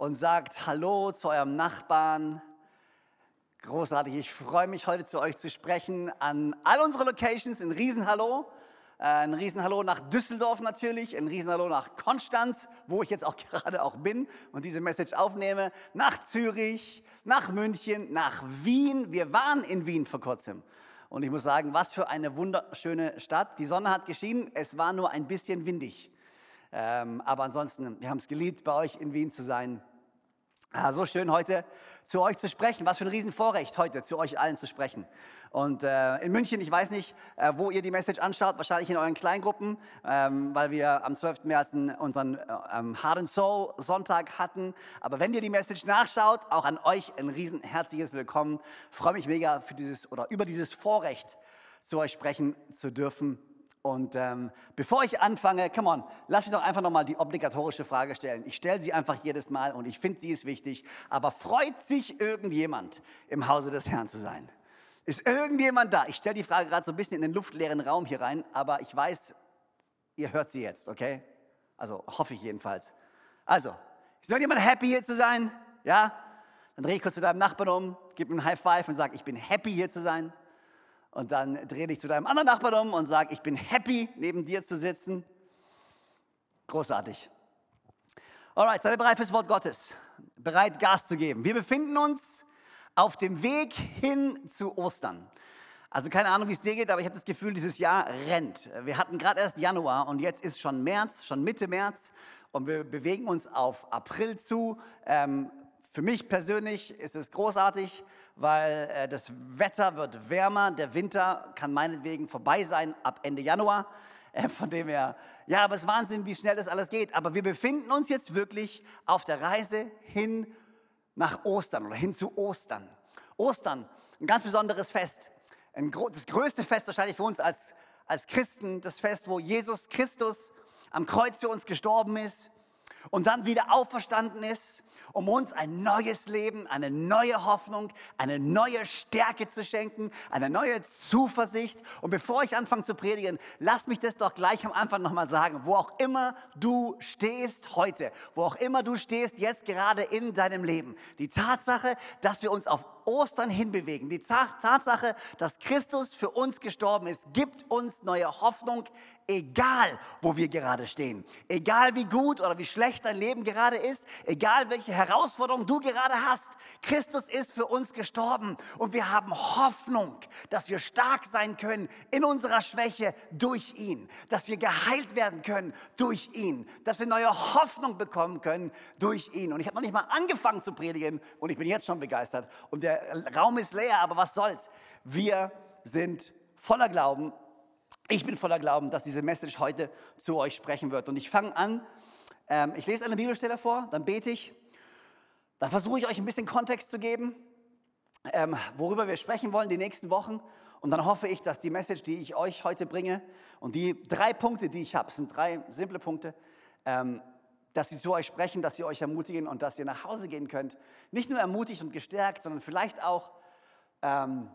und sagt Hallo zu eurem Nachbarn? Großartig, ich freue mich heute zu euch zu sprechen an all unsere Locations. Ein Riesenhallo. Äh, ein Riesenhallo nach Düsseldorf natürlich, ein Riesenhallo nach Konstanz, wo ich jetzt auch gerade auch bin und diese Message aufnehme, nach Zürich, nach München, nach Wien. Wir waren in Wien vor kurzem. Und ich muss sagen, was für eine wunderschöne Stadt. Die Sonne hat geschienen, es war nur ein bisschen windig. Ähm, aber ansonsten, wir haben es geliebt, bei euch in Wien zu sein. Ah, so schön heute zu euch zu sprechen. Was für ein Riesenvorrecht heute zu euch allen zu sprechen. Und äh, in München, ich weiß nicht, äh, wo ihr die Message anschaut, wahrscheinlich in euren Kleingruppen, ähm, weil wir am 12. März unseren äh, ähm, Heart and Soul Sonntag hatten. Aber wenn ihr die Message nachschaut, auch an euch ein riesen herzliches Willkommen. Freue mich mega für dieses oder über dieses Vorrecht zu euch sprechen zu dürfen. Und ähm, bevor ich anfange, come on, lass mich doch einfach nochmal die obligatorische Frage stellen. Ich stelle sie einfach jedes Mal und ich finde, sie ist wichtig. Aber freut sich irgendjemand, im Hause des Herrn zu sein? Ist irgendjemand da? Ich stelle die Frage gerade so ein bisschen in den luftleeren Raum hier rein, aber ich weiß, ihr hört sie jetzt, okay? Also hoffe ich jedenfalls. Also, ist irgendjemand happy hier zu sein? Ja? Dann drehe ich kurz zu deinem Nachbarn um, gib ihm ein High Five und sage, ich bin happy hier zu sein. Und dann dreh dich zu deinem anderen Nachbarn um und sag, ich bin happy, neben dir zu sitzen. Großartig. Alright, seid ihr bereit fürs Wort Gottes? Bereit, Gas zu geben? Wir befinden uns auf dem Weg hin zu Ostern. Also keine Ahnung, wie es dir geht, aber ich habe das Gefühl, dieses Jahr rennt. Wir hatten gerade erst Januar und jetzt ist schon März, schon Mitte März und wir bewegen uns auf April zu. Ähm, für mich persönlich ist es großartig, weil äh, das Wetter wird wärmer, der Winter kann meinetwegen vorbei sein ab Ende Januar. Äh, von dem her, ja, aber es ist Wahnsinn, wie schnell das alles geht. Aber wir befinden uns jetzt wirklich auf der Reise hin nach Ostern oder hin zu Ostern. Ostern, ein ganz besonderes Fest. Das größte Fest wahrscheinlich für uns als, als Christen, das Fest, wo Jesus Christus am Kreuz für uns gestorben ist und dann wieder auferstanden ist um uns ein neues Leben, eine neue Hoffnung, eine neue Stärke zu schenken, eine neue Zuversicht. Und bevor ich anfange zu predigen, lass mich das doch gleich am Anfang nochmal sagen. Wo auch immer du stehst heute, wo auch immer du stehst jetzt gerade in deinem Leben, die Tatsache, dass wir uns auf Ostern hinbewegen, die Tatsache, dass Christus für uns gestorben ist, gibt uns neue Hoffnung, egal wo wir gerade stehen, egal wie gut oder wie schlecht dein Leben gerade ist, egal welche Herausforderung du gerade hast. Christus ist für uns gestorben und wir haben Hoffnung, dass wir stark sein können in unserer Schwäche durch ihn, dass wir geheilt werden können durch ihn, dass wir neue Hoffnung bekommen können durch ihn. Und ich habe noch nicht mal angefangen zu predigen und ich bin jetzt schon begeistert und der Raum ist leer, aber was soll's? Wir sind voller Glauben ich bin voller Glauben, dass diese Message heute zu euch sprechen wird. Und ich fange an, ähm, ich lese eine Bibelstelle vor, dann bete ich, dann versuche ich euch ein bisschen Kontext zu geben, ähm, worüber wir sprechen wollen die nächsten Wochen. Und dann hoffe ich, dass die Message, die ich euch heute bringe und die drei Punkte, die ich habe, sind drei simple Punkte, ähm, dass sie zu euch sprechen, dass sie euch ermutigen und dass ihr nach Hause gehen könnt. Nicht nur ermutigt und gestärkt, sondern vielleicht auch ähm,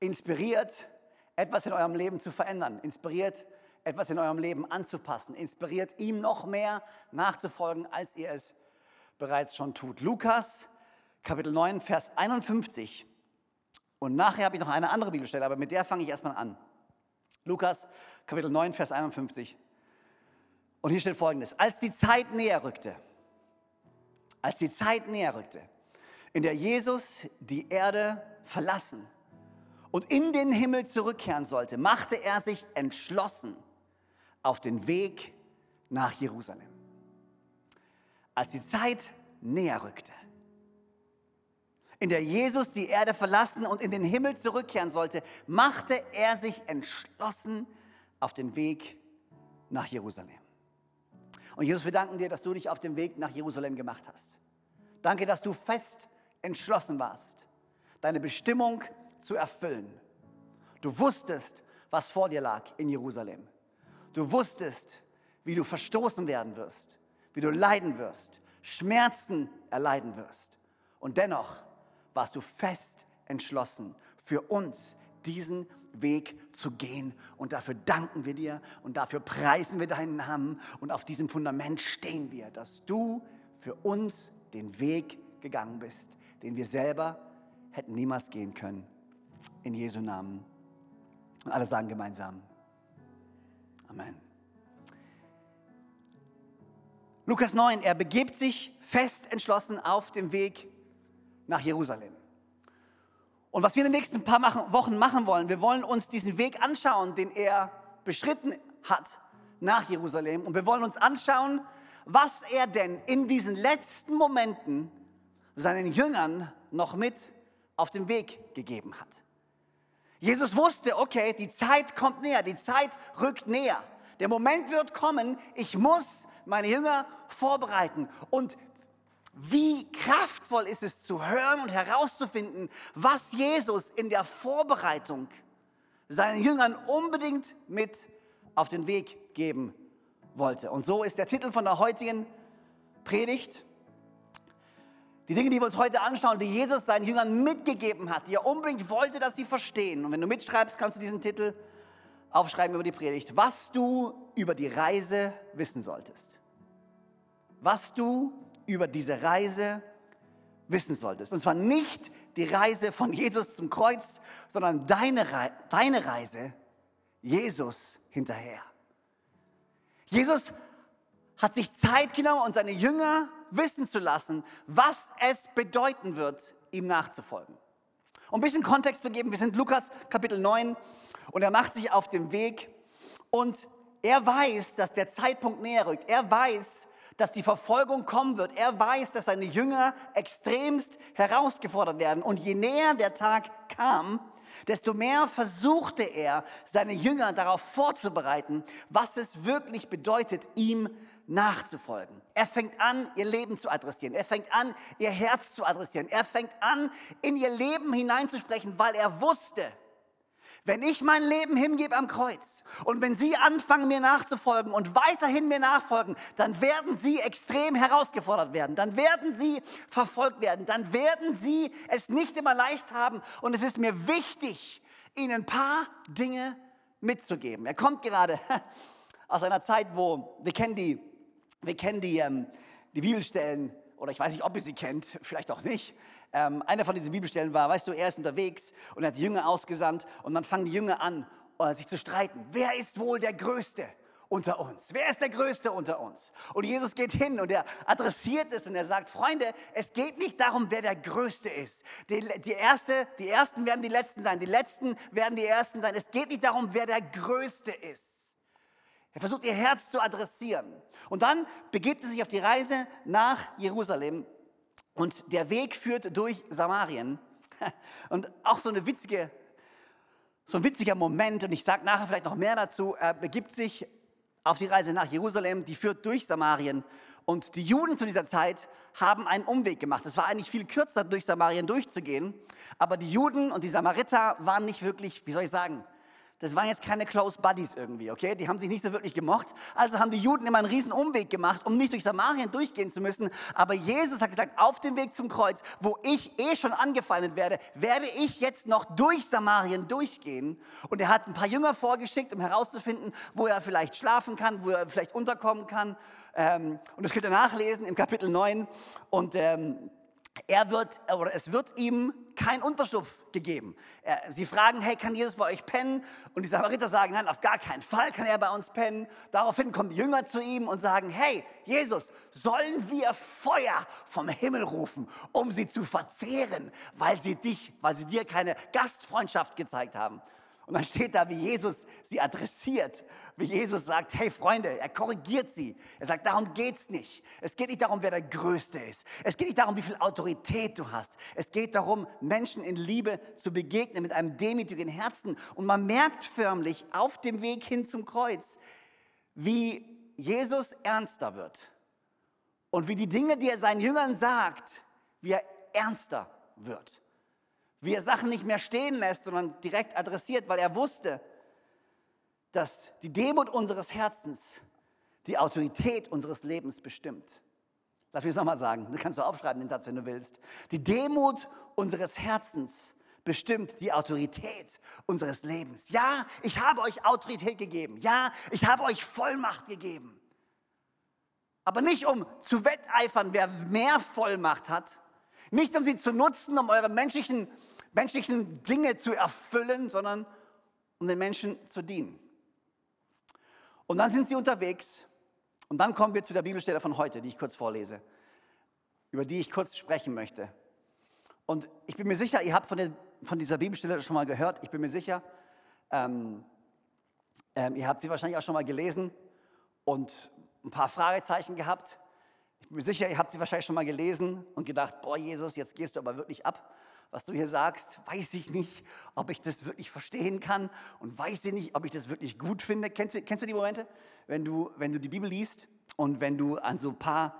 inspiriert etwas in eurem Leben zu verändern, inspiriert, etwas in eurem Leben anzupassen, inspiriert, ihm noch mehr nachzufolgen, als ihr es bereits schon tut. Lukas, Kapitel 9, Vers 51. Und nachher habe ich noch eine andere Bibelstelle, aber mit der fange ich erstmal an. Lukas, Kapitel 9, Vers 51. Und hier steht folgendes: Als die Zeit näher rückte, als die Zeit näher rückte, in der Jesus die Erde verlassen und in den Himmel zurückkehren sollte, machte er sich entschlossen auf den Weg nach Jerusalem. Als die Zeit näher rückte, in der Jesus die Erde verlassen und in den Himmel zurückkehren sollte, machte er sich entschlossen auf den Weg nach Jerusalem. Und Jesus, wir danken dir, dass du dich auf dem Weg nach Jerusalem gemacht hast. Danke, dass du fest entschlossen warst, deine Bestimmung zu erfüllen. Du wusstest, was vor dir lag in Jerusalem. Du wusstest, wie du verstoßen werden wirst, wie du leiden wirst, Schmerzen erleiden wirst. Und dennoch warst du fest entschlossen, für uns diesen Weg zu gehen. Und dafür danken wir dir und dafür preisen wir deinen Namen. Und auf diesem Fundament stehen wir, dass du für uns den Weg gegangen bist, den wir selber hätten niemals gehen können. In Jesu Namen. Und alle sagen gemeinsam. Amen. Lukas 9, er begibt sich fest entschlossen auf dem Weg nach Jerusalem. Und was wir in den nächsten paar Wochen machen wollen, wir wollen uns diesen Weg anschauen, den er beschritten hat nach Jerusalem. Und wir wollen uns anschauen, was er denn in diesen letzten Momenten seinen Jüngern noch mit auf den Weg gegeben hat. Jesus wusste, okay, die Zeit kommt näher, die Zeit rückt näher. Der Moment wird kommen, ich muss meine Jünger vorbereiten. Und wie kraftvoll ist es zu hören und herauszufinden, was Jesus in der Vorbereitung seinen Jüngern unbedingt mit auf den Weg geben wollte. Und so ist der Titel von der heutigen Predigt. Die Dinge, die wir uns heute anschauen, die Jesus seinen Jüngern mitgegeben hat, die er unbedingt wollte, dass sie verstehen. Und wenn du mitschreibst, kannst du diesen Titel aufschreiben über die Predigt. Was du über die Reise wissen solltest. Was du über diese Reise wissen solltest. Und zwar nicht die Reise von Jesus zum Kreuz, sondern deine, Re deine Reise Jesus hinterher. Jesus hat sich Zeit genommen und seine Jünger wissen zu lassen, was es bedeuten wird, ihm nachzufolgen. Um ein bisschen Kontext zu geben, wir sind Lukas Kapitel 9 und er macht sich auf den Weg und er weiß, dass der Zeitpunkt näher rückt. Er weiß, dass die Verfolgung kommen wird. Er weiß, dass seine Jünger extremst herausgefordert werden. Und je näher der Tag kam, desto mehr versuchte er, seine Jünger darauf vorzubereiten, was es wirklich bedeutet, ihm nachzufolgen. Er fängt an, ihr Leben zu adressieren. Er fängt an, ihr Herz zu adressieren. Er fängt an, in ihr Leben hineinzusprechen, weil er wusste, wenn ich mein Leben hingebe am Kreuz und wenn Sie anfangen, mir nachzufolgen und weiterhin mir nachfolgen, dann werden Sie extrem herausgefordert werden. Dann werden Sie verfolgt werden. Dann werden Sie es nicht immer leicht haben. Und es ist mir wichtig, Ihnen ein paar Dinge mitzugeben. Er kommt gerade aus einer Zeit, wo wir kennen die, wir kennen die, ähm, die Bibelstellen, oder ich weiß nicht, ob ihr sie kennt, vielleicht auch nicht. Ähm, einer von diesen Bibelstellen war, weißt du, er ist unterwegs und hat die Jünger ausgesandt und dann fangen die Jünger an, äh, sich zu streiten. Wer ist wohl der Größte? unter uns? Wer ist der Größte unter uns? Und Jesus geht hin und er adressiert es und er sagt, Freunde, es geht nicht darum, wer der Größte ist. Die, die, erste, die Ersten werden die Letzten sein, die Letzten werden die Ersten sein. Es geht nicht darum, wer der Größte ist. Er versucht ihr Herz zu adressieren. Und dann begibt er sich auf die Reise nach Jerusalem und der Weg führt durch Samarien. Und auch so eine witzige, so ein witziger Moment, und ich sage nachher vielleicht noch mehr dazu, er begibt sich auf die Reise nach Jerusalem, die führt durch Samarien. Und die Juden zu dieser Zeit haben einen Umweg gemacht. Es war eigentlich viel kürzer, durch Samarien durchzugehen. Aber die Juden und die Samariter waren nicht wirklich, wie soll ich sagen, das waren jetzt keine Close Buddies irgendwie, okay? Die haben sich nicht so wirklich gemocht. Also haben die Juden immer einen riesen Umweg gemacht, um nicht durch Samarien durchgehen zu müssen. Aber Jesus hat gesagt, auf dem Weg zum Kreuz, wo ich eh schon angefeindet werde, werde ich jetzt noch durch Samarien durchgehen. Und er hat ein paar Jünger vorgeschickt, um herauszufinden, wo er vielleicht schlafen kann, wo er vielleicht unterkommen kann. Ähm, und das könnt ihr nachlesen im Kapitel 9. Und ähm, er wird, oder es wird ihm kein Unterschlupf gegeben. Sie fragen, hey, kann Jesus bei euch pennen? Und die Samariter sagen, nein, auf gar keinen Fall kann er bei uns pennen. Daraufhin kommen die Jünger zu ihm und sagen, hey, Jesus, sollen wir Feuer vom Himmel rufen, um sie zu verzehren, weil sie dich, weil sie dir keine Gastfreundschaft gezeigt haben? Und dann steht da, wie Jesus sie adressiert, wie Jesus sagt, hey Freunde, er korrigiert sie. Er sagt, darum geht es nicht. Es geht nicht darum, wer der Größte ist. Es geht nicht darum, wie viel Autorität du hast. Es geht darum, Menschen in Liebe zu begegnen mit einem demütigen Herzen. Und man merkt förmlich auf dem Weg hin zum Kreuz, wie Jesus ernster wird und wie die Dinge, die er seinen Jüngern sagt, wie er ernster wird. Wie er Sachen nicht mehr stehen lässt, sondern direkt adressiert, weil er wusste, dass die Demut unseres Herzens die Autorität unseres Lebens bestimmt. Lass mich es nochmal sagen, du kannst du aufschreiben den Satz, wenn du willst. Die Demut unseres Herzens bestimmt die Autorität unseres Lebens. Ja, ich habe euch Autorität gegeben. Ja, ich habe euch Vollmacht gegeben. Aber nicht um zu wetteifern, wer mehr Vollmacht hat. Nicht um sie zu nutzen, um eure menschlichen, menschlichen Dinge zu erfüllen, sondern um den Menschen zu dienen. Und dann sind sie unterwegs. Und dann kommen wir zu der Bibelstelle von heute, die ich kurz vorlese, über die ich kurz sprechen möchte. Und ich bin mir sicher, ihr habt von, der, von dieser Bibelstelle schon mal gehört. Ich bin mir sicher, ähm, ähm, ihr habt sie wahrscheinlich auch schon mal gelesen und ein paar Fragezeichen gehabt. Ich bin mir sicher, ihr habt sie wahrscheinlich schon mal gelesen und gedacht, boah Jesus, jetzt gehst du aber wirklich ab. Was du hier sagst, weiß ich nicht, ob ich das wirklich verstehen kann und weiß ich nicht, ob ich das wirklich gut finde. Kennst du, kennst du die Momente, wenn du, wenn du die Bibel liest und wenn du an so ein paar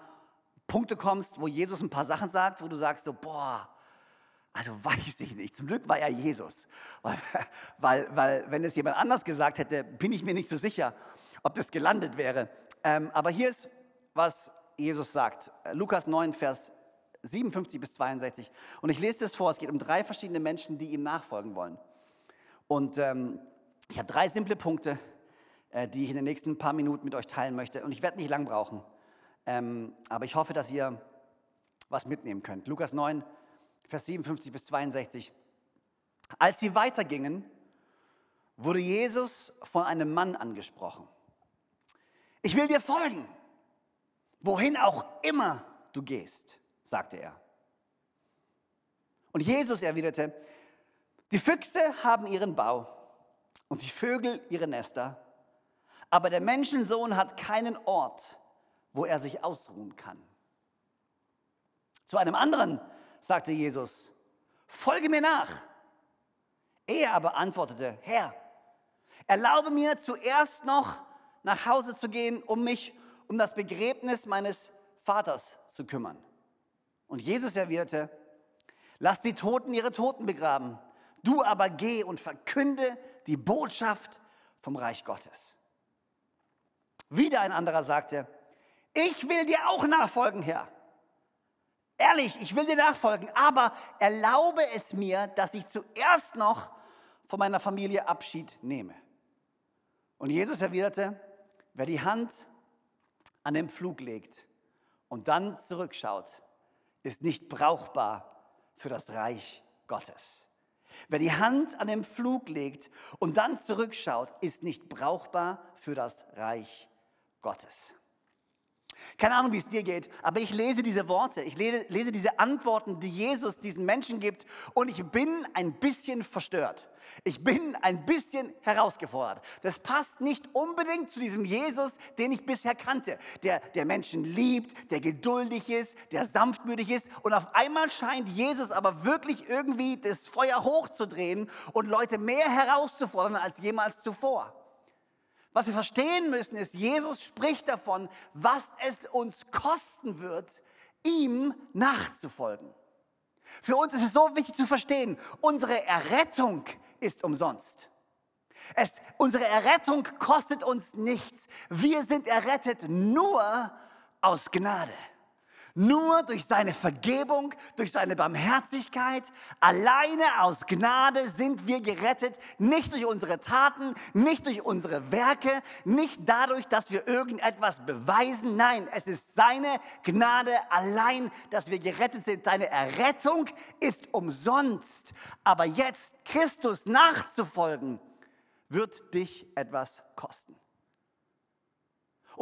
Punkte kommst, wo Jesus ein paar Sachen sagt, wo du sagst so, boah, also weiß ich nicht. Zum Glück war er Jesus. Weil, weil, weil wenn es jemand anders gesagt hätte, bin ich mir nicht so sicher, ob das gelandet wäre. Ähm, aber hier ist, was Jesus sagt. Lukas 9, Vers 57 bis 62. Und ich lese das vor. Es geht um drei verschiedene Menschen, die ihm nachfolgen wollen. Und ähm, ich habe drei simple Punkte, äh, die ich in den nächsten paar Minuten mit euch teilen möchte. Und ich werde nicht lang brauchen. Ähm, aber ich hoffe, dass ihr was mitnehmen könnt. Lukas 9, Vers 57 bis 62. Als sie weitergingen, wurde Jesus von einem Mann angesprochen. Ich will dir folgen, wohin auch immer du gehst, sagte er. Und Jesus erwiderte, die Füchse haben ihren Bau und die Vögel ihre Nester, aber der Menschensohn hat keinen Ort, wo er sich ausruhen kann. Zu einem anderen sagte Jesus, folge mir nach. Er aber antwortete, Herr, erlaube mir zuerst noch nach Hause zu gehen, um mich um das Begräbnis meines Vaters zu kümmern. Und Jesus erwiderte, lass die Toten ihre Toten begraben, du aber geh und verkünde die Botschaft vom Reich Gottes. Wieder ein anderer sagte, ich will dir auch nachfolgen, Herr. Ehrlich, ich will dir nachfolgen, aber erlaube es mir, dass ich zuerst noch von meiner Familie Abschied nehme. Und Jesus erwiderte, Wer die Hand an den Pflug legt und dann zurückschaut, ist nicht brauchbar für das Reich Gottes. Wer die Hand an den Pflug legt und dann zurückschaut, ist nicht brauchbar für das Reich Gottes. Keine Ahnung, wie es dir geht, aber ich lese diese Worte, ich lese, lese, diese Antworten, die Jesus diesen Menschen gibt und ich bin ein bisschen verstört. Ich bin ein bisschen herausgefordert. Das passt nicht unbedingt zu diesem Jesus, den ich bisher kannte, der, der Menschen liebt, der geduldig ist, der sanftmütig ist und auf einmal scheint Jesus aber wirklich irgendwie das Feuer hochzudrehen und Leute mehr herauszufordern als jemals zuvor. Was wir verstehen müssen, ist, Jesus spricht davon, was es uns kosten wird, ihm nachzufolgen. Für uns ist es so wichtig zu verstehen, unsere Errettung ist umsonst. Es, unsere Errettung kostet uns nichts. Wir sind errettet nur aus Gnade. Nur durch seine Vergebung, durch seine Barmherzigkeit, alleine aus Gnade sind wir gerettet, nicht durch unsere Taten, nicht durch unsere Werke, nicht dadurch, dass wir irgendetwas beweisen. Nein, es ist seine Gnade allein, dass wir gerettet sind. Deine Errettung ist umsonst. Aber jetzt Christus nachzufolgen, wird dich etwas kosten.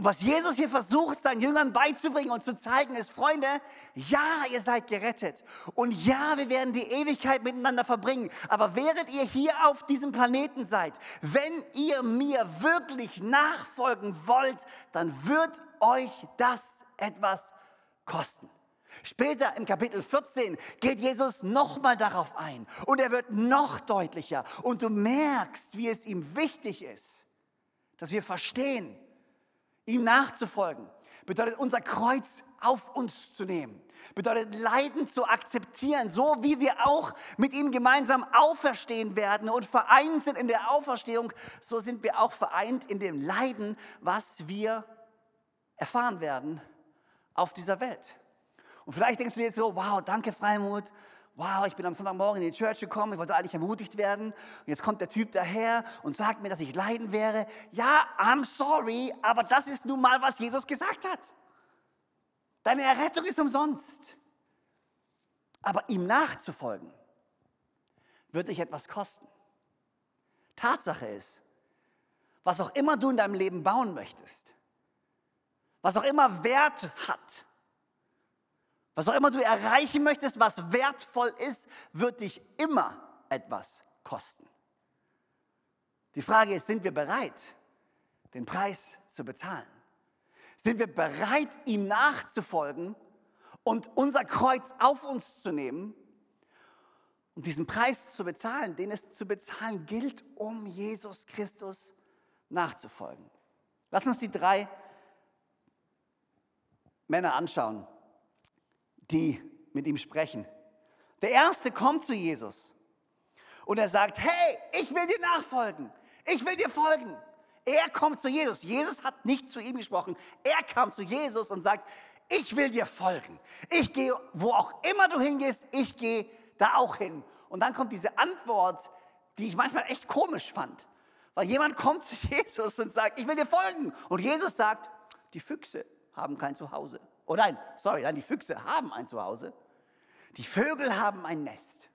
Und was Jesus hier versucht, seinen Jüngern beizubringen und zu zeigen, ist, Freunde, ja, ihr seid gerettet. Und ja, wir werden die Ewigkeit miteinander verbringen. Aber während ihr hier auf diesem Planeten seid, wenn ihr mir wirklich nachfolgen wollt, dann wird euch das etwas kosten. Später im Kapitel 14 geht Jesus nochmal darauf ein und er wird noch deutlicher und du merkst, wie es ihm wichtig ist, dass wir verstehen, Ihm nachzufolgen bedeutet unser Kreuz auf uns zu nehmen. Bedeutet Leiden zu akzeptieren, so wie wir auch mit ihm gemeinsam auferstehen werden und vereint sind in der Auferstehung, so sind wir auch vereint in dem Leiden, was wir erfahren werden auf dieser Welt. Und vielleicht denkst du dir jetzt so, wow, danke Freimut, wow, ich bin am Sonntagmorgen in die Church gekommen, ich wollte eigentlich ermutigt werden. Und jetzt kommt der Typ daher und sagt mir, dass ich leiden wäre. Ja, I'm sorry, aber das ist nun mal, was Jesus gesagt hat. Deine Errettung ist umsonst. Aber ihm nachzufolgen, wird dich etwas kosten. Tatsache ist, was auch immer du in deinem Leben bauen möchtest, was auch immer Wert hat, was auch immer du erreichen möchtest, was wertvoll ist, wird dich immer etwas kosten. Die Frage ist, sind wir bereit, den Preis zu bezahlen? Sind wir bereit, ihm nachzufolgen und unser Kreuz auf uns zu nehmen und diesen Preis zu bezahlen, den es zu bezahlen gilt, um Jesus Christus nachzufolgen? Lass uns die drei Männer anschauen, die mit ihm sprechen. Der erste kommt zu Jesus und er sagt, hey, ich will dir nachfolgen, ich will dir folgen. Er kommt zu Jesus. Jesus hat nicht zu ihm gesprochen. Er kam zu Jesus und sagt, ich will dir folgen. Ich gehe, wo auch immer du hingehst, ich gehe da auch hin. Und dann kommt diese Antwort, die ich manchmal echt komisch fand. Weil jemand kommt zu Jesus und sagt, ich will dir folgen. Und Jesus sagt, die Füchse haben kein Zuhause. Oh nein, sorry, nein, die Füchse haben ein Zuhause. Die Vögel haben ein Nest.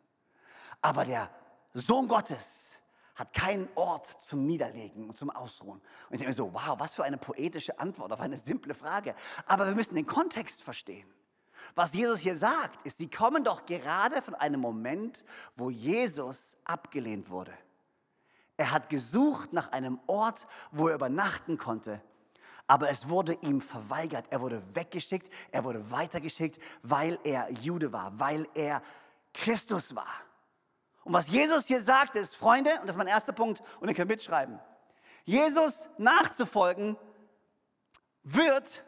Aber der Sohn Gottes hat keinen Ort zum Niederlegen und zum Ausruhen. Und ich denke mir so, wow, was für eine poetische Antwort auf eine simple Frage. Aber wir müssen den Kontext verstehen. Was Jesus hier sagt, ist, sie kommen doch gerade von einem Moment, wo Jesus abgelehnt wurde. Er hat gesucht nach einem Ort, wo er übernachten konnte aber es wurde ihm verweigert. Er wurde weggeschickt, er wurde weitergeschickt, weil er Jude war, weil er Christus war. Und was Jesus hier sagt ist, Freunde, und das ist mein erster Punkt, und ihr könnt mitschreiben, Jesus nachzufolgen wird,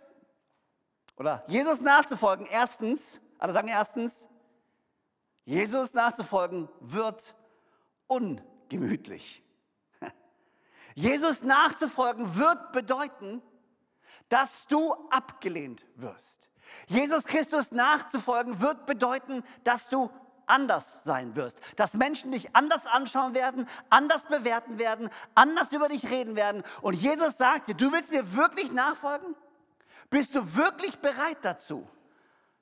oder Jesus nachzufolgen, erstens, alle sagen erstens, Jesus nachzufolgen wird ungemütlich. Jesus nachzufolgen wird bedeuten, dass du abgelehnt wirst. Jesus Christus nachzufolgen wird bedeuten, dass du anders sein wirst, dass Menschen dich anders anschauen werden, anders bewerten werden, anders über dich reden werden. Und Jesus sagt dir, du willst mir wirklich nachfolgen? Bist du wirklich bereit dazu,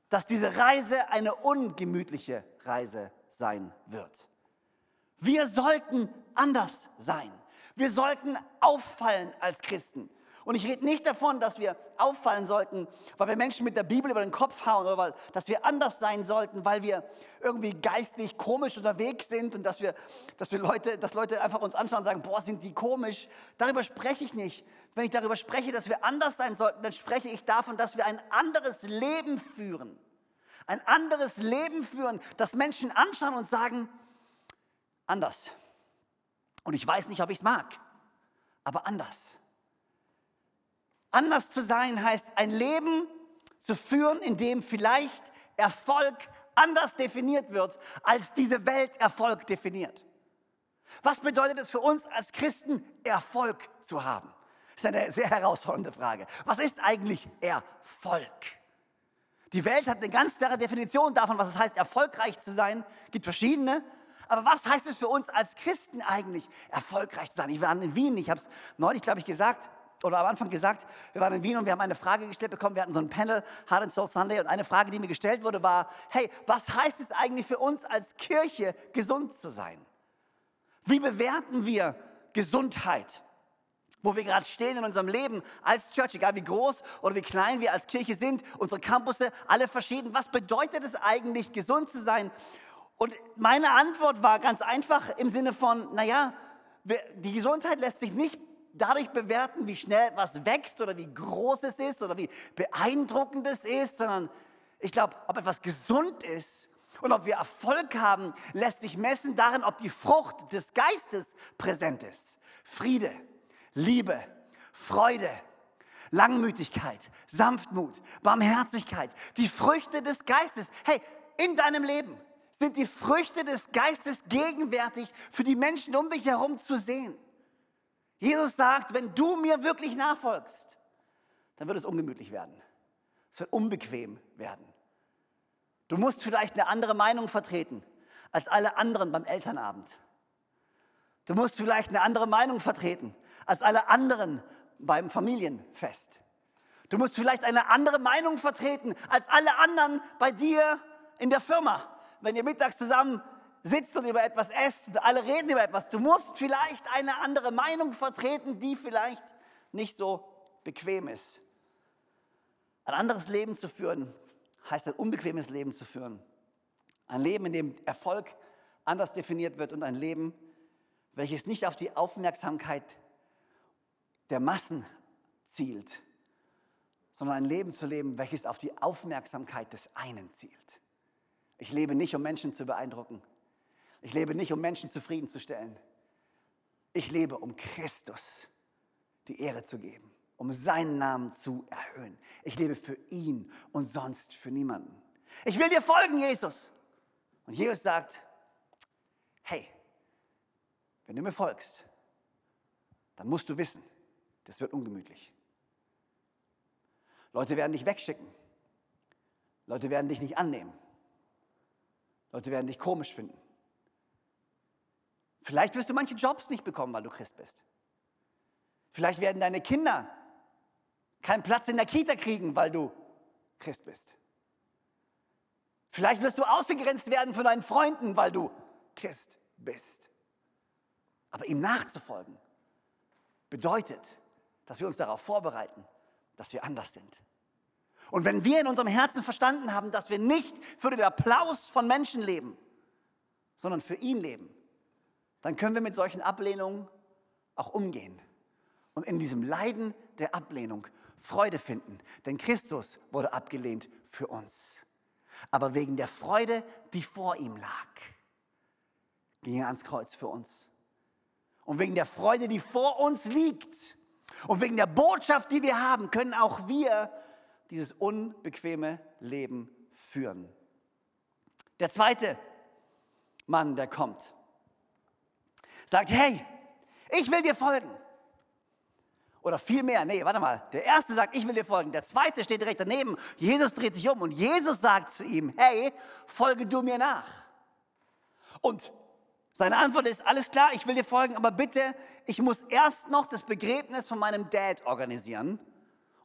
dass diese Reise eine ungemütliche Reise sein wird? Wir sollten anders sein. Wir sollten auffallen als Christen. Und ich rede nicht davon, dass wir auffallen sollten, weil wir Menschen mit der Bibel über den Kopf hauen oder weil, dass wir anders sein sollten, weil wir irgendwie geistlich komisch unterwegs sind und dass wir, dass wir Leute, dass Leute einfach uns anschauen und sagen, boah, sind die komisch. Darüber spreche ich nicht. Wenn ich darüber spreche, dass wir anders sein sollten, dann spreche ich davon, dass wir ein anderes Leben führen. Ein anderes Leben führen, das Menschen anschauen und sagen, anders. Und ich weiß nicht, ob ich es mag, aber anders. Anders zu sein heißt ein Leben zu führen, in dem vielleicht Erfolg anders definiert wird, als diese Welt Erfolg definiert. Was bedeutet es für uns als Christen, Erfolg zu haben? Das ist eine sehr herausfordernde Frage. Was ist eigentlich Erfolg? Die Welt hat eine ganz klare Definition davon, was es heißt, erfolgreich zu sein. Es gibt verschiedene. Aber was heißt es für uns als Christen eigentlich, erfolgreich zu sein? Ich war in Wien, ich habe es neulich, glaube ich, gesagt oder am Anfang gesagt, wir waren in Wien und wir haben eine Frage gestellt bekommen. Wir hatten so ein Panel, Hard and Soul Sunday, und eine Frage, die mir gestellt wurde, war: Hey, was heißt es eigentlich für uns als Kirche, gesund zu sein? Wie bewerten wir Gesundheit? Wo wir gerade stehen in unserem Leben als Church, egal wie groß oder wie klein wir als Kirche sind, unsere Campusse, alle verschieden. Was bedeutet es eigentlich, gesund zu sein? Und meine Antwort war ganz einfach im Sinne von, naja, die Gesundheit lässt sich nicht dadurch bewerten, wie schnell etwas wächst oder wie groß es ist oder wie beeindruckend es ist, sondern ich glaube, ob etwas gesund ist und ob wir Erfolg haben, lässt sich messen darin, ob die Frucht des Geistes präsent ist. Friede, Liebe, Freude, Langmütigkeit, Sanftmut, Barmherzigkeit, die Früchte des Geistes. Hey, in deinem Leben sind die Früchte des Geistes gegenwärtig für die Menschen um dich herum zu sehen. Jesus sagt, wenn du mir wirklich nachfolgst, dann wird es ungemütlich werden. Es wird unbequem werden. Du musst vielleicht eine andere Meinung vertreten als alle anderen beim Elternabend. Du musst vielleicht eine andere Meinung vertreten als alle anderen beim Familienfest. Du musst vielleicht eine andere Meinung vertreten als alle anderen bei dir in der Firma. Wenn ihr mittags zusammen sitzt und über etwas esst und alle reden über etwas, du musst vielleicht eine andere Meinung vertreten, die vielleicht nicht so bequem ist. Ein anderes Leben zu führen, heißt ein unbequemes Leben zu führen. Ein Leben, in dem Erfolg anders definiert wird und ein Leben, welches nicht auf die Aufmerksamkeit der Massen zielt, sondern ein Leben zu leben, welches auf die Aufmerksamkeit des einen zielt. Ich lebe nicht, um Menschen zu beeindrucken. Ich lebe nicht, um Menschen zufriedenzustellen. Ich lebe, um Christus die Ehre zu geben, um seinen Namen zu erhöhen. Ich lebe für ihn und sonst für niemanden. Ich will dir folgen, Jesus. Und Jesus sagt, hey, wenn du mir folgst, dann musst du wissen, das wird ungemütlich. Leute werden dich wegschicken. Leute werden dich nicht annehmen. Leute werden dich komisch finden. Vielleicht wirst du manche Jobs nicht bekommen, weil du Christ bist. Vielleicht werden deine Kinder keinen Platz in der Kita kriegen, weil du Christ bist. Vielleicht wirst du ausgegrenzt werden von deinen Freunden, weil du Christ bist. Aber ihm nachzufolgen bedeutet, dass wir uns darauf vorbereiten, dass wir anders sind. Und wenn wir in unserem Herzen verstanden haben, dass wir nicht für den Applaus von Menschen leben, sondern für ihn leben, dann können wir mit solchen Ablehnungen auch umgehen und in diesem Leiden der Ablehnung Freude finden. Denn Christus wurde abgelehnt für uns. Aber wegen der Freude, die vor ihm lag, ging er ans Kreuz für uns. Und wegen der Freude, die vor uns liegt, und wegen der Botschaft, die wir haben, können auch wir dieses unbequeme Leben führen. Der zweite Mann, der kommt, sagt, hey, ich will dir folgen. Oder vielmehr, nee, warte mal. Der erste sagt, ich will dir folgen. Der zweite steht direkt daneben. Jesus dreht sich um und Jesus sagt zu ihm, hey, folge du mir nach. Und seine Antwort ist, alles klar, ich will dir folgen, aber bitte, ich muss erst noch das Begräbnis von meinem Dad organisieren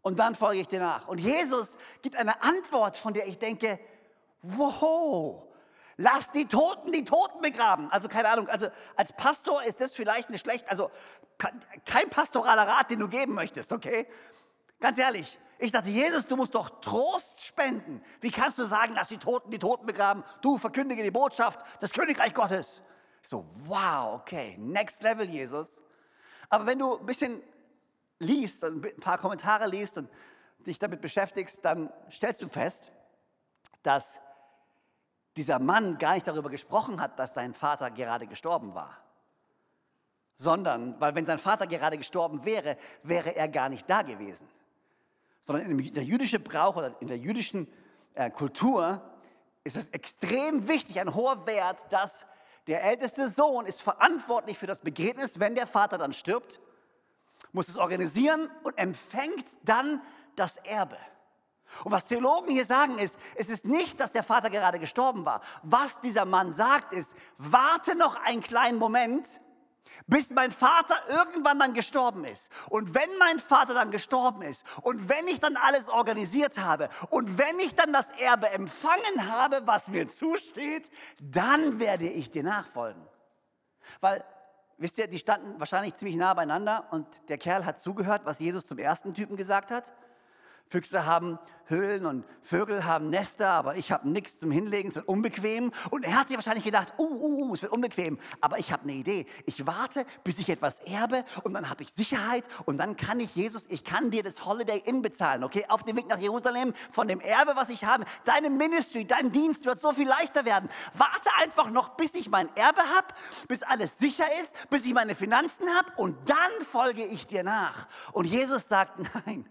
und dann folge ich dir nach. Und Jesus gibt eine Antwort, von der ich denke, wow, lass die Toten die Toten begraben. Also keine Ahnung, also als Pastor ist das vielleicht eine schlechte, also kein pastoraler Rat, den du geben möchtest, okay? Ganz ehrlich, ich dachte, Jesus, du musst doch Trost spenden. Wie kannst du sagen, lass die Toten die Toten begraben? Du verkündige die Botschaft des Königreich Gottes. So, wow, okay, next level, Jesus. Aber wenn du ein bisschen liest, ein paar Kommentare liest und dich damit beschäftigst, dann stellst du fest, dass dieser Mann gar nicht darüber gesprochen hat, dass sein Vater gerade gestorben war. Sondern, weil wenn sein Vater gerade gestorben wäre, wäre er gar nicht da gewesen. Sondern in der jüdischen Brauch oder in der jüdischen äh, Kultur ist es extrem wichtig, ein hoher Wert, dass der älteste Sohn ist verantwortlich für das Begräbnis, wenn der Vater dann stirbt, muss es organisieren und empfängt dann das Erbe. Und was Theologen hier sagen ist, es ist nicht, dass der Vater gerade gestorben war. Was dieser Mann sagt ist, warte noch einen kleinen Moment, bis mein Vater irgendwann dann gestorben ist. Und wenn mein Vater dann gestorben ist und wenn ich dann alles organisiert habe und wenn ich dann das Erbe empfangen habe, was mir zusteht, dann werde ich dir nachfolgen. Weil, wisst ihr, die standen wahrscheinlich ziemlich nah beieinander und der Kerl hat zugehört, was Jesus zum ersten Typen gesagt hat. Füchse haben Höhlen und Vögel haben Nester, aber ich habe nichts zum Hinlegen, es wird unbequem. Und er hat sich wahrscheinlich gedacht, uh, uh, uh, es wird unbequem. Aber ich habe eine Idee. Ich warte, bis ich etwas erbe und dann habe ich Sicherheit und dann kann ich, Jesus, ich kann dir das Holiday Inn bezahlen, okay? Auf dem Weg nach Jerusalem von dem Erbe, was ich habe. Deine Ministry, dein Dienst wird so viel leichter werden. Warte einfach noch, bis ich mein Erbe habe, bis alles sicher ist, bis ich meine Finanzen habe und dann folge ich dir nach. Und Jesus sagt, nein,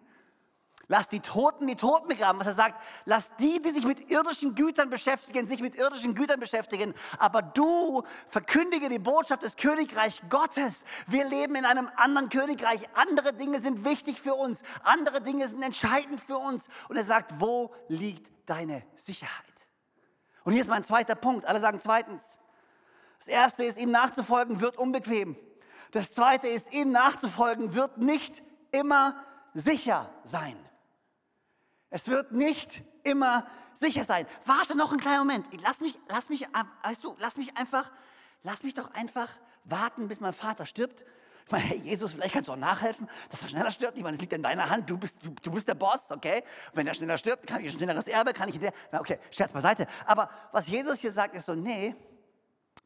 Lass die Toten die Toten begraben. Was er sagt, lass die, die sich mit irdischen Gütern beschäftigen, sich mit irdischen Gütern beschäftigen. Aber du verkündige die Botschaft des Königreichs Gottes. Wir leben in einem anderen Königreich. Andere Dinge sind wichtig für uns. Andere Dinge sind entscheidend für uns. Und er sagt, wo liegt deine Sicherheit? Und hier ist mein zweiter Punkt. Alle sagen zweitens. Das erste ist, ihm nachzufolgen wird unbequem. Das zweite ist, ihm nachzufolgen wird nicht immer sicher sein. Es wird nicht immer sicher sein. Warte noch einen kleinen Moment. Lass mich, lass mich, weißt du, lass mich einfach, lass mich doch einfach warten, bis mein Vater stirbt. Ich meine, hey Jesus, vielleicht kannst du auch nachhelfen, dass er schneller stirbt. Ich meine, es liegt in deiner Hand. Du bist, du, du bist der Boss, okay? wenn er schneller stirbt, kann ich ein schnelleres Erbe, kann ich in der. Na, okay, Scherz beiseite. Aber was Jesus hier sagt, ist so: Nee,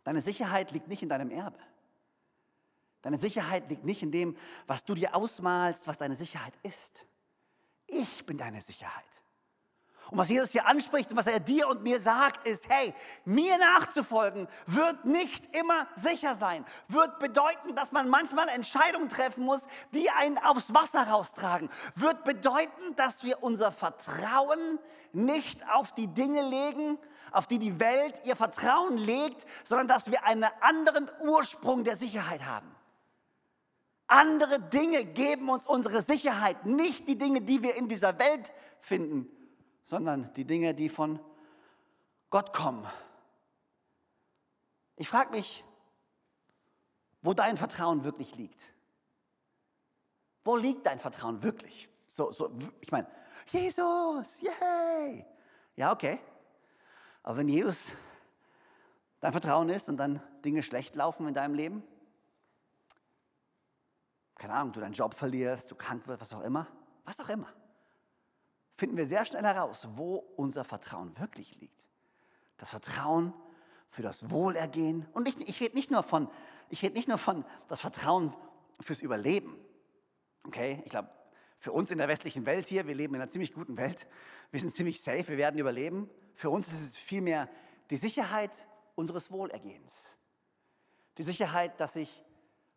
deine Sicherheit liegt nicht in deinem Erbe. Deine Sicherheit liegt nicht in dem, was du dir ausmalst, was deine Sicherheit ist. Ich bin deine Sicherheit. Und was Jesus hier anspricht und was er dir und mir sagt, ist, hey, mir nachzufolgen wird nicht immer sicher sein. Wird bedeuten, dass man manchmal Entscheidungen treffen muss, die einen aufs Wasser raustragen. Wird bedeuten, dass wir unser Vertrauen nicht auf die Dinge legen, auf die die Welt ihr Vertrauen legt, sondern dass wir einen anderen Ursprung der Sicherheit haben. Andere Dinge geben uns unsere Sicherheit, nicht die Dinge, die wir in dieser Welt finden, sondern die Dinge, die von Gott kommen. Ich frage mich, wo dein Vertrauen wirklich liegt. Wo liegt dein Vertrauen wirklich? So, so, ich meine, Jesus, yay! Ja, okay. Aber wenn Jesus dein Vertrauen ist und dann Dinge schlecht laufen in deinem Leben, keine Ahnung, du deinen Job verlierst, du krank wirst, was auch immer, was auch immer, finden wir sehr schnell heraus, wo unser Vertrauen wirklich liegt. Das Vertrauen für das Wohlergehen. Und ich, ich rede nicht nur rede nicht nur von das Vertrauen fürs Überleben. Okay, ich glaube, für uns in der westlichen Welt hier, wir leben in einer ziemlich guten Welt, wir sind ziemlich safe, wir werden überleben. Für uns ist es vielmehr die Sicherheit unseres Wohlergehens. Die Sicherheit, dass ich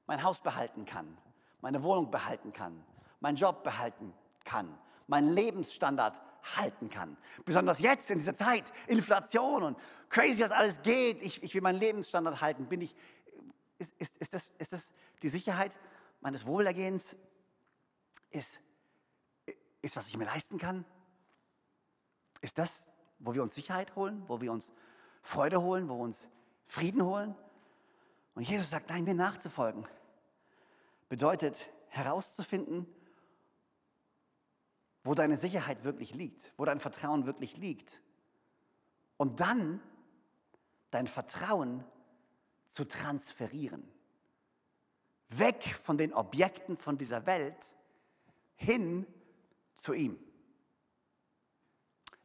mein Haus behalten kann, meine Wohnung behalten kann, meinen Job behalten kann, meinen Lebensstandard halten kann. Besonders jetzt in dieser Zeit, Inflation und crazy, was alles geht. Ich, ich will meinen Lebensstandard halten. Bin ich, ist, ist, ist, das, ist das die Sicherheit meines Wohlergehens? Ist, ist, was ich mir leisten kann? Ist das, wo wir uns Sicherheit holen, wo wir uns Freude holen, wo wir uns Frieden holen? Und Jesus sagt, nein, mir nachzufolgen bedeutet herauszufinden, wo deine Sicherheit wirklich liegt, wo dein Vertrauen wirklich liegt. Und dann dein Vertrauen zu transferieren. Weg von den Objekten von dieser Welt hin zu ihm.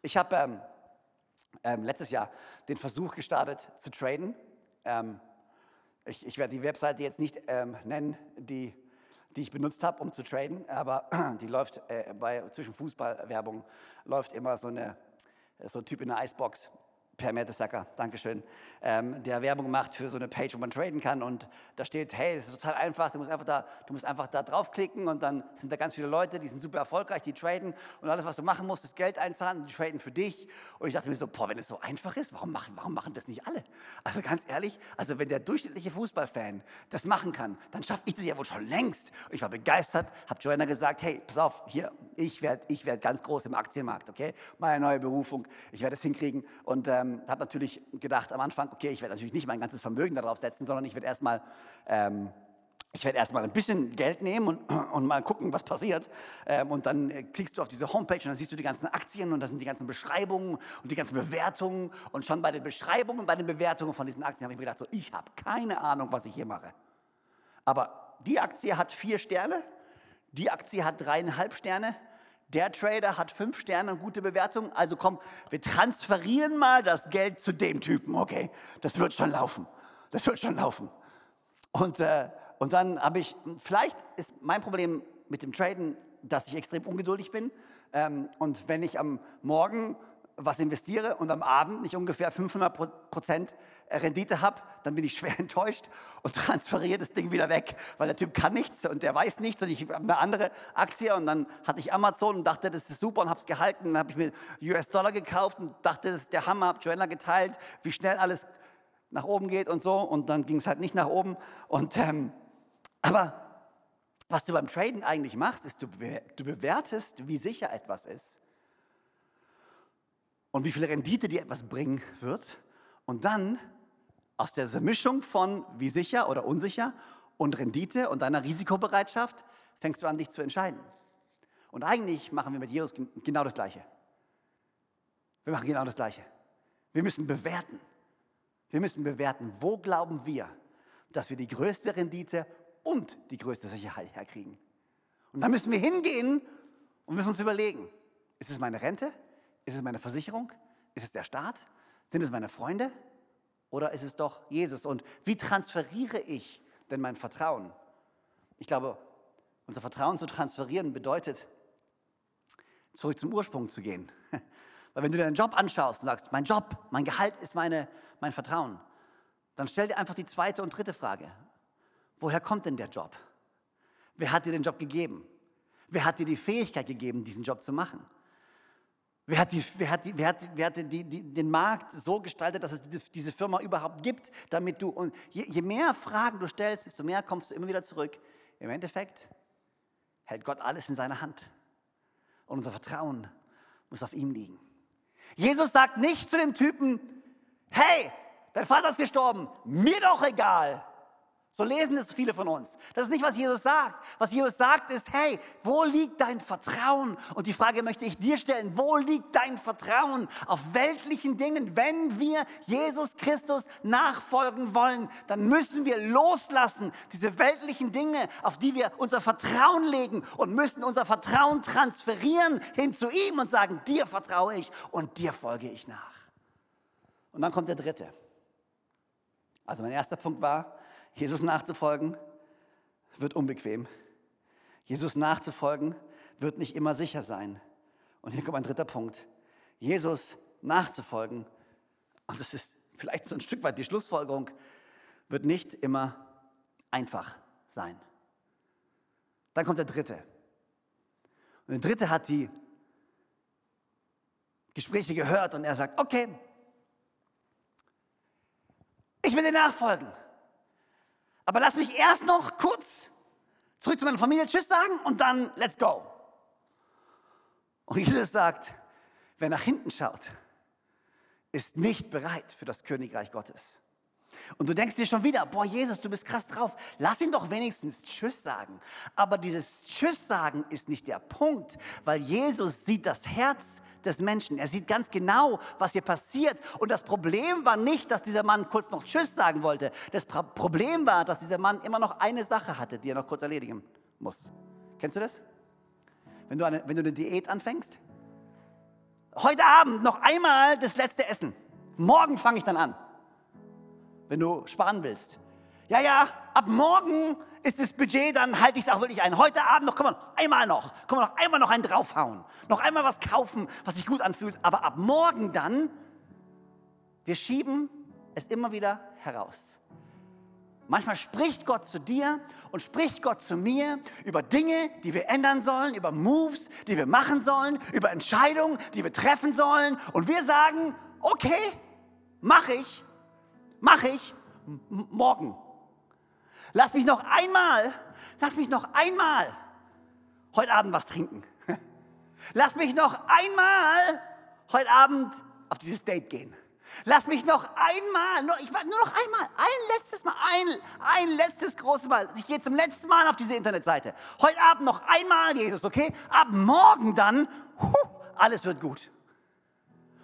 Ich habe ähm, ähm, letztes Jahr den Versuch gestartet zu traden. Ähm, ich, ich werde die Webseite jetzt nicht ähm, nennen, die, die ich benutzt habe, um zu traden, aber die läuft äh, bei zwischen Fußballwerbung läuft immer so, eine, so ein Typ in einer Eisbox Per Mertesacker, Dankeschön, ähm, der Werbung macht für so eine Page, wo man traden kann. Und da steht, hey, das ist total einfach, du musst einfach da, du musst einfach da draufklicken und dann sind da ganz viele Leute, die sind super erfolgreich, die traden und alles, was du machen musst, ist Geld einzahlen und die traden für dich. Und ich dachte mir so, boah, wenn es so einfach ist, warum machen, warum machen das nicht alle? Also ganz ehrlich, also wenn der durchschnittliche Fußballfan das machen kann, dann schaffe ich das ja wohl schon längst. Und ich war begeistert, habe Joanna gesagt, hey, pass auf, hier, ich werde ich werd ganz groß im Aktienmarkt, okay? Meine neue Berufung, ich werde es hinkriegen und ähm, ähm, habe natürlich gedacht am Anfang, okay, ich werde natürlich nicht mein ganzes Vermögen darauf setzen, sondern ich werde erstmal ähm, ich werde ein bisschen Geld nehmen und, und mal gucken, was passiert. Ähm, und dann äh, klickst du auf diese Homepage und dann siehst du die ganzen Aktien und da sind die ganzen Beschreibungen und die ganzen Bewertungen. Und schon bei den Beschreibungen bei den Bewertungen von diesen Aktien habe ich mir gedacht, so, ich habe keine Ahnung, was ich hier mache. Aber die Aktie hat vier Sterne, die Aktie hat dreieinhalb Sterne, der Trader hat fünf Sterne und gute Bewertung. Also komm, wir transferieren mal das Geld zu dem Typen. Okay, das wird schon laufen. Das wird schon laufen. Und, äh, und dann habe ich, vielleicht ist mein Problem mit dem Traden, dass ich extrem ungeduldig bin. Ähm, und wenn ich am Morgen was investiere und am Abend nicht ungefähr 500 Prozent Rendite habe, dann bin ich schwer enttäuscht und transferiere das Ding wieder weg, weil der Typ kann nichts und der weiß nichts und ich habe eine andere Aktie und dann hatte ich Amazon und dachte, das ist super und habe es gehalten. Dann habe ich mir US-Dollar gekauft und dachte, das ist der Hammer, habe Joanna geteilt, wie schnell alles nach oben geht und so und dann ging es halt nicht nach oben. Und, ähm, aber was du beim Traden eigentlich machst, ist, du, du bewertest, wie sicher etwas ist und wie viel Rendite dir etwas bringen wird. Und dann aus dieser Mischung von wie sicher oder unsicher und Rendite und deiner Risikobereitschaft fängst du an, dich zu entscheiden. Und eigentlich machen wir mit Jesus genau das Gleiche. Wir machen genau das Gleiche. Wir müssen bewerten. Wir müssen bewerten, wo glauben wir, dass wir die größte Rendite und die größte Sicherheit herkriegen. Und dann müssen wir hingehen und müssen uns überlegen, ist es meine Rente? Ist es meine Versicherung? Ist es der Staat? Sind es meine Freunde? Oder ist es doch Jesus? Und wie transferiere ich denn mein Vertrauen? Ich glaube, unser Vertrauen zu transferieren bedeutet, zurück zum Ursprung zu gehen. Weil wenn du deinen Job anschaust und sagst, mein Job, mein Gehalt ist meine, mein Vertrauen, dann stell dir einfach die zweite und dritte Frage. Woher kommt denn der Job? Wer hat dir den Job gegeben? Wer hat dir die Fähigkeit gegeben, diesen Job zu machen? Wer hat, die, wer hat, die, wer hat, wer hat die, die, den Markt so gestaltet, dass es diese Firma überhaupt gibt, damit du, und je, je mehr Fragen du stellst, desto mehr kommst du immer wieder zurück. Im Endeffekt hält Gott alles in seiner Hand. Und unser Vertrauen muss auf ihm liegen. Jesus sagt nicht zu dem Typen, hey, dein Vater ist gestorben, mir doch egal. So lesen es viele von uns. Das ist nicht, was Jesus sagt. Was Jesus sagt ist, hey, wo liegt dein Vertrauen? Und die Frage möchte ich dir stellen, wo liegt dein Vertrauen auf weltlichen Dingen? Wenn wir Jesus Christus nachfolgen wollen, dann müssen wir loslassen, diese weltlichen Dinge, auf die wir unser Vertrauen legen und müssen unser Vertrauen transferieren hin zu ihm und sagen, dir vertraue ich und dir folge ich nach. Und dann kommt der dritte. Also mein erster Punkt war, Jesus nachzufolgen wird unbequem. Jesus nachzufolgen wird nicht immer sicher sein. Und hier kommt ein dritter Punkt. Jesus nachzufolgen, und das ist vielleicht so ein Stück weit die Schlussfolgerung, wird nicht immer einfach sein. Dann kommt der dritte. Und der dritte hat die Gespräche gehört und er sagt, okay, ich will dir nachfolgen. Aber lass mich erst noch kurz zurück zu meiner Familie Tschüss sagen und dann let's go. Und Jesus sagt, wer nach hinten schaut, ist nicht bereit für das Königreich Gottes. Und du denkst dir schon wieder, boah Jesus, du bist krass drauf, lass ihn doch wenigstens Tschüss sagen. Aber dieses Tschüss sagen ist nicht der Punkt, weil Jesus sieht das Herz des Menschen. Er sieht ganz genau, was hier passiert. Und das Problem war nicht, dass dieser Mann kurz noch Tschüss sagen wollte. Das Problem war, dass dieser Mann immer noch eine Sache hatte, die er noch kurz erledigen muss. Kennst du das? Wenn du eine, wenn du eine Diät anfängst? Heute Abend noch einmal das letzte Essen. Morgen fange ich dann an. Wenn du sparen willst. Ja, ja, ab morgen ist das Budget, dann halte ich es auch wirklich ein. Heute Abend noch, komm mal, einmal noch, komm mal, noch einmal noch einen draufhauen. Noch einmal was kaufen, was sich gut anfühlt. Aber ab morgen dann, wir schieben es immer wieder heraus. Manchmal spricht Gott zu dir und spricht Gott zu mir über Dinge, die wir ändern sollen, über Moves, die wir machen sollen, über Entscheidungen, die wir treffen sollen. Und wir sagen, okay, mache ich, mache ich morgen. Lass mich noch einmal, lass mich noch einmal heute Abend was trinken. Lass mich noch einmal heute Abend auf dieses Date gehen. Lass mich noch einmal, nur, ich, nur noch einmal, ein letztes Mal, ein, ein letztes großes Mal. Ich gehe zum letzten Mal auf diese Internetseite. Heute Abend noch einmal, Jesus, okay? Ab morgen dann, huh, alles wird gut.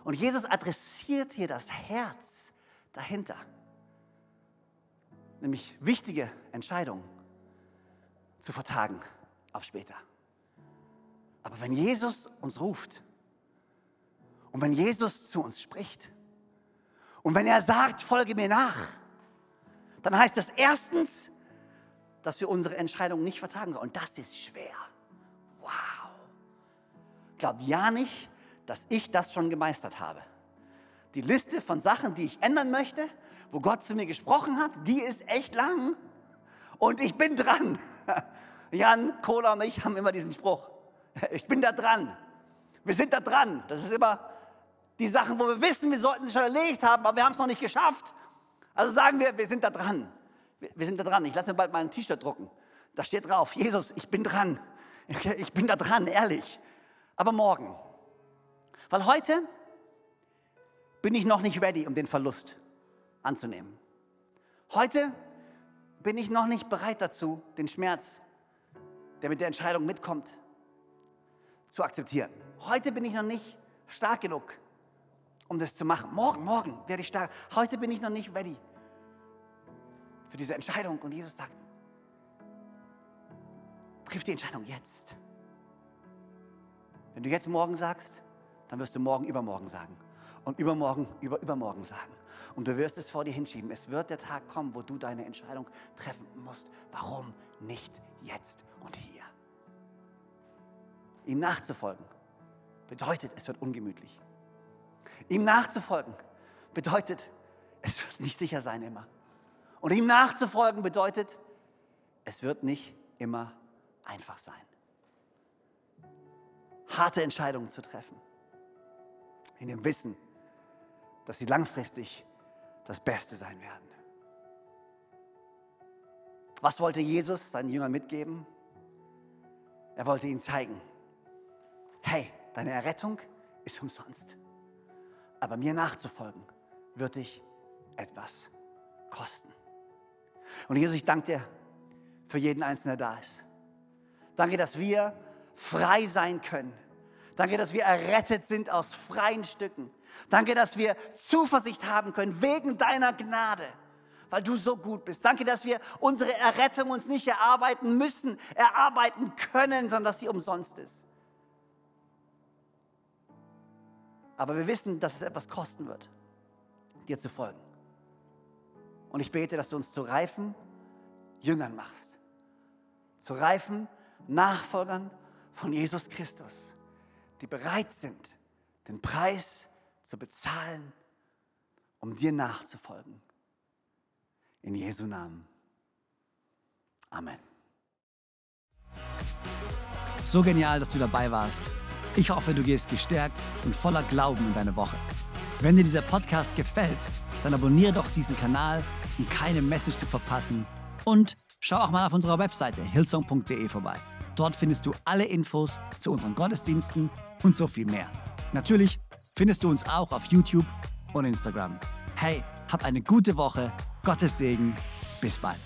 Und Jesus adressiert hier das Herz dahinter nämlich wichtige Entscheidungen zu vertagen auf später. Aber wenn Jesus uns ruft und wenn Jesus zu uns spricht und wenn er sagt, folge mir nach, dann heißt das erstens, dass wir unsere Entscheidungen nicht vertagen sollen. Und das ist schwer. Wow. Glaubt ja nicht, dass ich das schon gemeistert habe. Die Liste von Sachen, die ich ändern möchte, wo Gott zu mir gesprochen hat, die ist echt lang. Und ich bin dran. Jan, Kohler und ich haben immer diesen Spruch. Ich bin da dran. Wir sind da dran. Das ist immer die Sachen, wo wir wissen, wir sollten sie schon erledigt haben, aber wir haben es noch nicht geschafft. Also sagen wir, wir sind da dran. Wir sind da dran. Ich lasse mir bald mal ein T-Shirt drucken. Da steht drauf, Jesus, ich bin dran. Ich bin da dran, ehrlich. Aber morgen. Weil heute bin ich noch nicht ready, um den Verlust anzunehmen. Heute bin ich noch nicht bereit dazu, den Schmerz, der mit der Entscheidung mitkommt, zu akzeptieren. Heute bin ich noch nicht stark genug, um das zu machen. Morgen, morgen werde ich stark. Heute bin ich noch nicht ready für diese Entscheidung. Und Jesus sagt, triff die Entscheidung jetzt. Wenn du jetzt morgen sagst, dann wirst du morgen übermorgen sagen. Und übermorgen, über, übermorgen sagen. Und du wirst es vor dir hinschieben. Es wird der Tag kommen, wo du deine Entscheidung treffen musst. Warum nicht jetzt und hier? Ihm nachzufolgen bedeutet, es wird ungemütlich. Ihm nachzufolgen bedeutet, es wird nicht sicher sein immer. Und ihm nachzufolgen bedeutet, es wird nicht immer einfach sein. Harte Entscheidungen zu treffen. In dem Wissen, dass sie langfristig das Beste sein werden. Was wollte Jesus seinen Jüngern mitgeben? Er wollte ihnen zeigen, hey, deine Errettung ist umsonst. Aber mir nachzufolgen, wird dich etwas kosten. Und Jesus, ich danke dir für jeden Einzelnen, der da ist. Danke, dass wir frei sein können. Danke, dass wir errettet sind aus freien Stücken. Danke, dass wir Zuversicht haben können wegen deiner Gnade, weil du so gut bist. Danke, dass wir unsere Errettung uns nicht erarbeiten müssen, erarbeiten können, sondern dass sie umsonst ist. Aber wir wissen, dass es etwas kosten wird, dir zu folgen. Und ich bete, dass du uns zu reifen Jüngern machst. Zu reifen Nachfolgern von Jesus Christus, die bereit sind, den Preis zu bezahlen, um dir nachzufolgen. In Jesu Namen. Amen. So genial, dass du dabei warst. Ich hoffe, du gehst gestärkt und voller Glauben in deine Woche. Wenn dir dieser Podcast gefällt, dann abonniere doch diesen Kanal, um keine Message zu verpassen. Und schau auch mal auf unserer Webseite hillsong.de vorbei. Dort findest du alle Infos zu unseren Gottesdiensten und so viel mehr. Natürlich findest du uns auch auf YouTube und Instagram. Hey, hab eine gute Woche, Gottes Segen, bis bald.